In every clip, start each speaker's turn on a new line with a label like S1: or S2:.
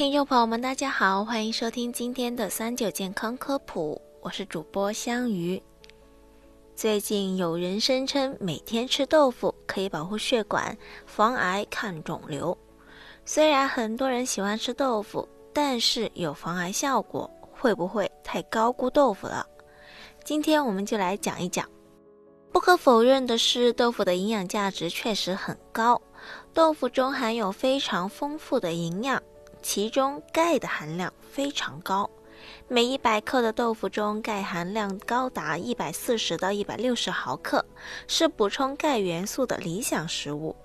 S1: 听众朋友们，大家好，欢迎收听今天的三九健康科普，我是主播香鱼。最近有人声称每天吃豆腐可以保护血管、防癌、抗肿瘤。虽然很多人喜欢吃豆腐，但是有防癌效果，会不会太高估豆腐了？今天我们就来讲一讲。不可否认的是，豆腐的营养价值确实很高，豆腐中含有非常丰富的营养。其中钙的含量非常高，每一百克的豆腐中钙含量高达一百四十到一百六十毫克，是补充钙元素的理想食物。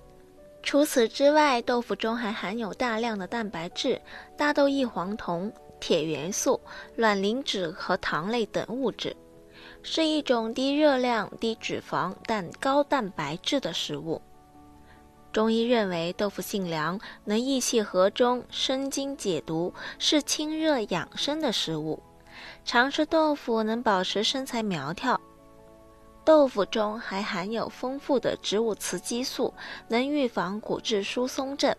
S1: 除此之外，豆腐中还含有大量的蛋白质、大豆异黄酮、铁元素、卵磷脂和糖类等物质，是一种低热量、低脂肪但高蛋白质的食物。中医认为豆腐性凉，能益气和中、生津解毒，是清热养生的食物。常吃豆腐能保持身材苗条。豆腐中还含有丰富的植物雌激素，能预防骨质疏松症。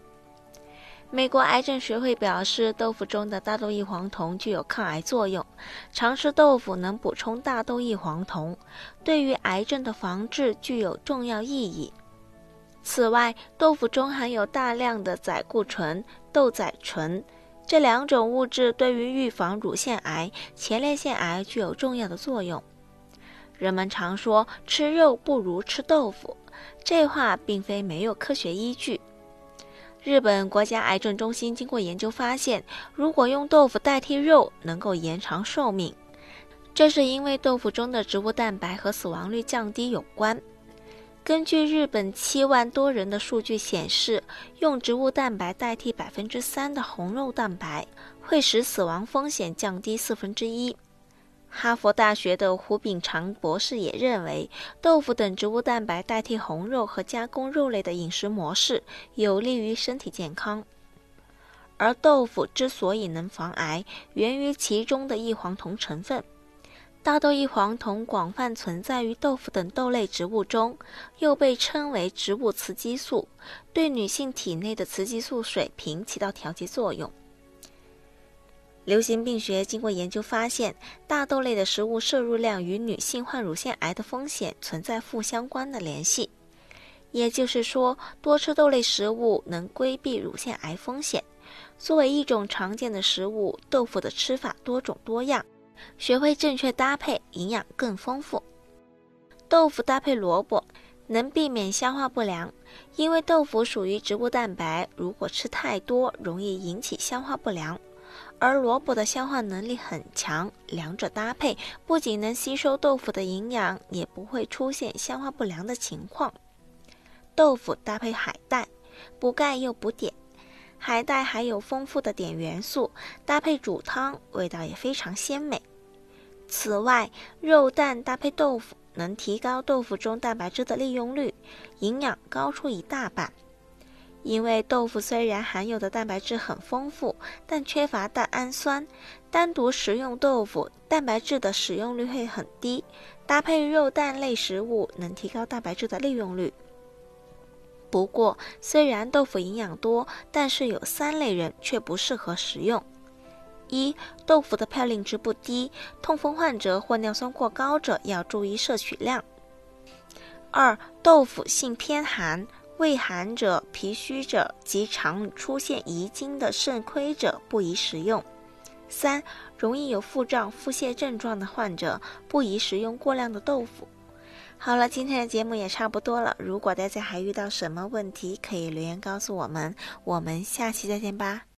S1: 美国癌症学会表示，豆腐中的大豆异黄酮具有抗癌作用。常吃豆腐能补充大豆异黄酮，对于癌症的防治具有重要意义。此外，豆腐中含有大量的载固醇、豆甾醇，这两种物质对于预防乳腺癌、前列腺癌具有重要的作用。人们常说吃肉不如吃豆腐，这话并非没有科学依据。日本国家癌症中心经过研究发现，如果用豆腐代替肉，能够延长寿命，这是因为豆腐中的植物蛋白和死亡率降低有关。根据日本七万多人的数据显示，用植物蛋白代替百分之三的红肉蛋白，会使死亡风险降低四分之一。哈佛大学的胡炳长博士也认为，豆腐等植物蛋白代替红肉和加工肉类的饮食模式，有利于身体健康。而豆腐之所以能防癌，源于其中的异黄酮成分。大豆异黄酮广泛存在于豆腐等豆类植物中，又被称为植物雌激素，对女性体内的雌激素水平起到调节作用。流行病学经过研究发现，大豆类的食物摄入量与女性患乳腺癌的风险存在负相关的联系。也就是说，多吃豆类食物能规避乳腺癌风险。作为一种常见的食物，豆腐的吃法多种多样。学会正确搭配，营养更丰富。豆腐搭配萝卜能避免消化不良，因为豆腐属于植物蛋白，如果吃太多，容易引起消化不良。而萝卜的消化能力很强，两者搭配不仅能吸收豆腐的营养，也不会出现消化不良的情况。豆腐搭配海带，补钙又补碘。海带含有丰富的碘元素，搭配煮汤味道也非常鲜美。此外，肉蛋搭配豆腐能提高豆腐中蛋白质的利用率，营养高出一大半。因为豆腐虽然含有的蛋白质很丰富，但缺乏蛋氨酸，单独食用豆腐蛋白质的使用率会很低。搭配肉蛋类食物能提高蛋白质的利用率。不过，虽然豆腐营养多，但是有三类人却不适合食用：一、豆腐的嘌呤值不低，痛风患者或尿酸过高者要注意摄取量；二、豆腐性偏寒，胃寒者、脾虚者及常出现遗精的肾亏者不宜食用；三、容易有腹胀、腹泻症状的患者不宜食用过量的豆腐。好了，今天的节目也差不多了。如果大家还遇到什么问题，可以留言告诉我们。我们下期再见吧。